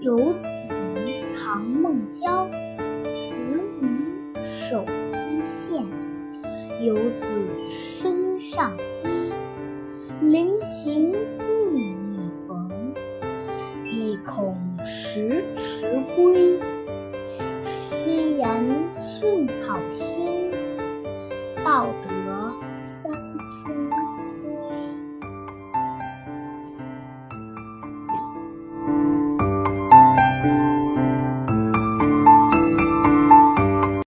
游子吟，唐孟郊，慈母手中线，游子身上衣，临行密密缝，意恐迟迟归。虽然寸草心，报得。